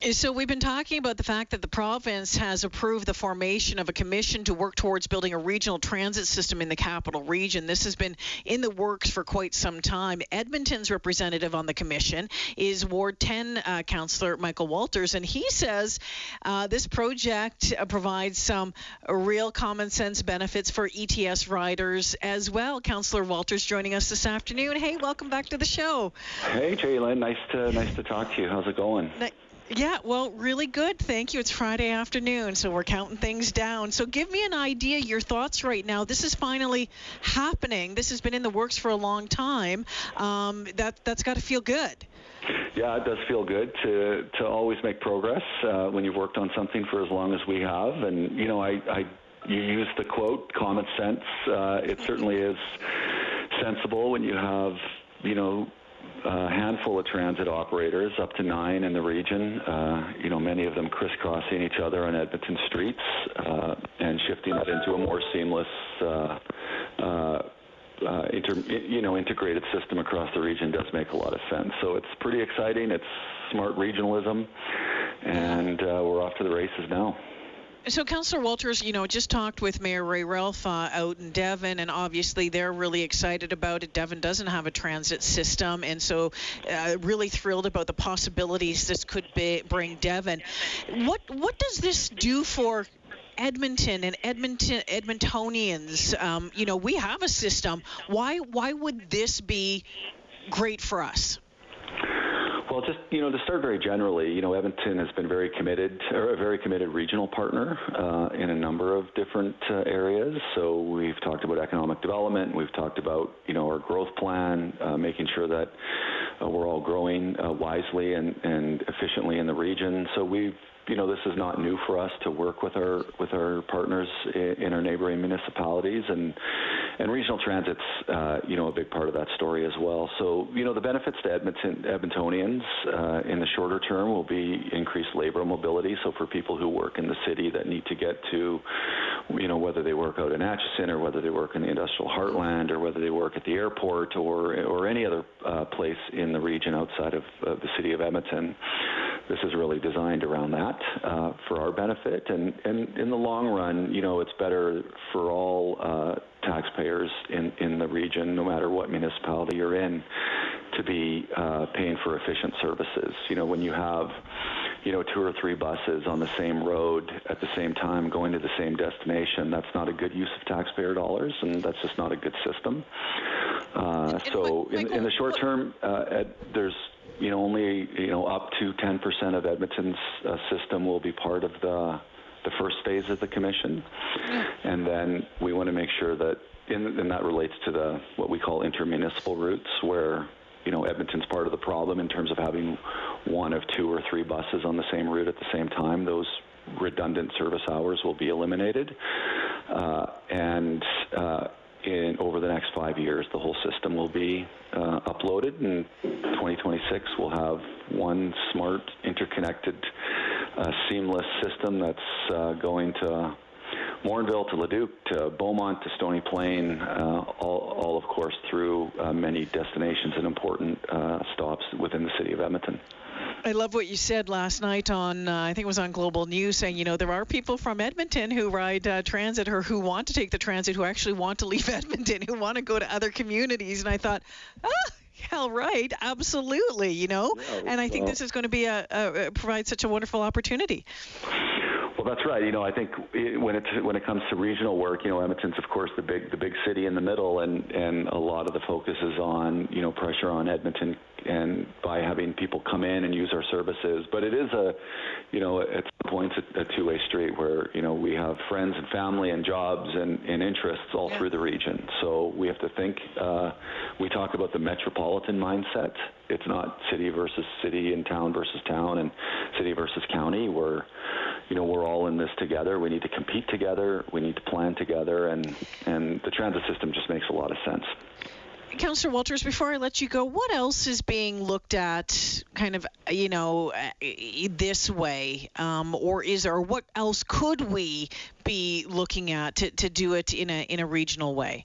So we've been talking about the fact that the province has approved the formation of a commission to work towards building a regional transit system in the capital region. This has been in the works for quite some time. Edmonton's representative on the commission is Ward 10 uh, councillor Michael Walters, and he says uh, this project uh, provides some real common sense benefits for ETS riders as well. Councillor Walters joining us this afternoon. Hey, welcome back to the show. Hey, Jaylen. Nice to nice to talk to you. How's it going? Yeah, well, really good. Thank you. It's Friday afternoon, so we're counting things down. So give me an idea, your thoughts right now. This is finally happening. This has been in the works for a long time. Um, that that's got to feel good. Yeah, it does feel good to to always make progress uh, when you've worked on something for as long as we have. And you know, I, I you use the quote common sense. Uh, it certainly is sensible when you have you know a handful of transit operators, up to nine in the region. Uh, you know, many of them crisscrossing each other on Edmonton streets, uh, and shifting that into a more seamless, uh, uh, uh, inter, you know, integrated system across the region does make a lot of sense. So it's pretty exciting. It's smart regionalism, and uh, we're off to the races now. So, Councillor Walters, you know, just talked with Mayor Ray Ralph uh, out in Devon, and obviously they're really excited about it. Devon doesn't have a transit system, and so uh, really thrilled about the possibilities this could be, bring Devon. What what does this do for Edmonton and Edmonton Edmontonians? Um, you know, we have a system. Why why would this be great for us? Well, just you know, to start very generally, you know, Edmonton has been very committed, or a very committed regional partner uh, in a number of different uh, areas. So we've talked about economic development. We've talked about you know our growth plan, uh, making sure that uh, we're all growing uh, wisely and, and efficiently in the region. So we've you know, this is not new for us to work with our with our partners in, our neighboring municipalities, and and regional transit's uh, you know a big part of that story as well. So you know, the benefits to Edmonton Edmontonians uh, in the shorter term will be increased labor mobility. So for people who work in the city that need to get to, you know, whether they work out in Acheson or whether they work in the industrial heartland or whether they work at the airport or or any other uh, place in the region outside of uh, the city of Edmonton this is really designed around that uh, for our benefit. And, and in the long run, you know, it's better for all uh, taxpayers in, in the region, no matter what municipality you're in, to be uh, paying for efficient services. You know, when you have, you know, two or three buses on the same road at the same time going to the same destination, that's not a good use of taxpayer dollars, and that's just not a good system. Uh, so, in, in the short term, uh, there's you know, only you know up to 10% of Edmonton's uh, system will be part of the the first phase of the commission, and then we want to make sure that, in, and that relates to the what we call intermunicipal routes, where you know Edmonton's part of the problem in terms of having one of two or three buses on the same route at the same time. Those redundant service hours will be eliminated, uh, and uh, in over the next five years, the whole system will be uh, uploaded. In 2026, we'll have one smart, interconnected, uh, seamless system that's uh, going to Morinville to Leduc to Beaumont to Stony Plain, uh, all, all, of course through uh, many destinations and important uh, stops within the city of Edmonton. I love what you said last night on, uh, I think it was on Global News, saying, you know, there are people from Edmonton who ride uh, transit or who want to take the transit who actually want to leave Edmonton, who want to go to other communities. And I thought, ah, hell right, absolutely, you know. Yeah, and I think this is going to be a, a, provide such a wonderful opportunity. Well, that's right. You know, I think when it when it comes to regional work, you know, Edmonton's of course the big the big city in the middle, and and a lot of the focus is on you know pressure on Edmonton and by having people come in and use our services. But it is a, you know, at some points a, a two-way street where you know we have friends and family and jobs and, and interests all yeah. through the region. So we have to think. Uh, we talk about the metropolitan mindset. It's not city versus city and town versus town and city versus county. We're you know we're all in this together. We need to compete together. We need to plan together, and and the transit system just makes a lot of sense. Councillor Walters, before I let you go, what else is being looked at, kind of, you know, uh, this way, um, or is or what else could we be looking at to, to do it in a in a regional way?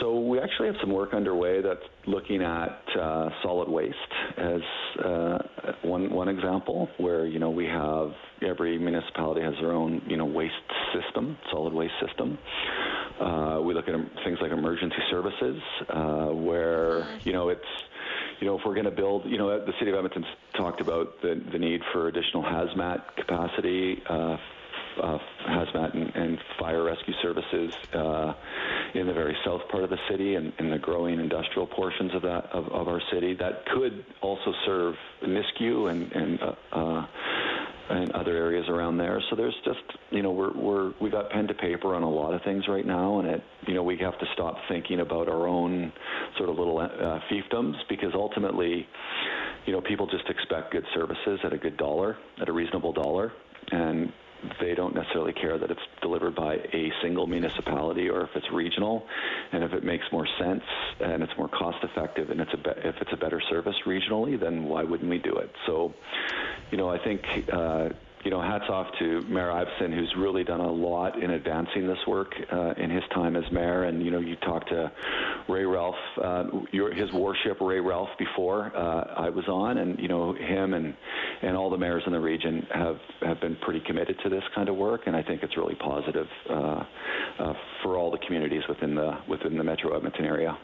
So we actually have some work underway that's looking at uh, solid waste as uh, one one example, where you know we have every municipality has their own you know waste system, solid waste system. Uh, we look at things like emergency services, uh, where you know it's you know, if we're going to build, you know, the city of Edmonton's talked about the, the need for additional hazmat capacity, uh, uh, hazmat and, and, fire rescue services uh, in the very south part of the city and in the growing industrial portions of that of, of, our city. That could also serve Nisku and, and uh, uh and other areas around there. So there's just, you know, we're, we're, we got pen to paper on a lot of things right now, and it, you know, we have to stop thinking about our own sort of little uh, fiefdoms because ultimately, you know, people just expect good services at a good dollar, at a reasonable dollar, and they don't necessarily care that it's delivered by a single municipality or if it's regional. And if it makes more sense and it's more cost effective and it's a be- if it's a better service regionally, then why wouldn't we do it? So, you know, I think uh, you know, hats off to Mayor Iveson, who's really done a lot in advancing this work uh, in his time as mayor. And you know, you talked to Ray Ralph, uh, your, his warship Ray Ralph before uh, I was on, and you know, him and and all the mayors in the region have have been pretty committed to this kind of work. And I think it's really positive uh, uh, for all the communities within the within the Metro Edmonton area.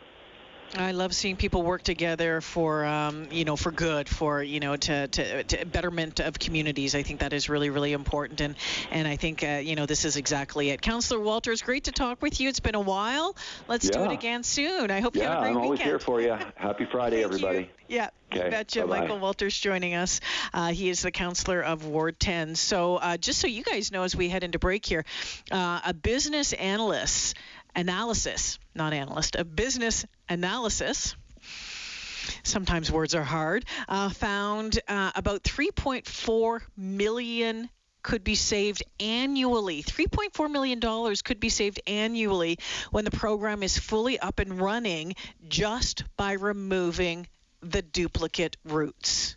I love seeing people work together for, um, you know, for good, for you know, to, to, to, betterment of communities. I think that is really, really important, and and I think uh, you know this is exactly it. Councillor Walters, great to talk with you. It's been a while. Let's yeah. do it again soon. I hope yeah, you have a great day. Yeah, I'm always here for you. Happy Friday, everybody. You. Yeah, okay. betcha. Bye-bye. Michael Walters joining us. Uh, he is the councillor of Ward 10. So uh, just so you guys know, as we head into break here, uh, a business analyst analysis, not analyst, a business analysis sometimes words are hard, uh, found uh, about 3.4 million could be saved annually. $3.4 million could be saved annually when the program is fully up and running just by removing the duplicate routes.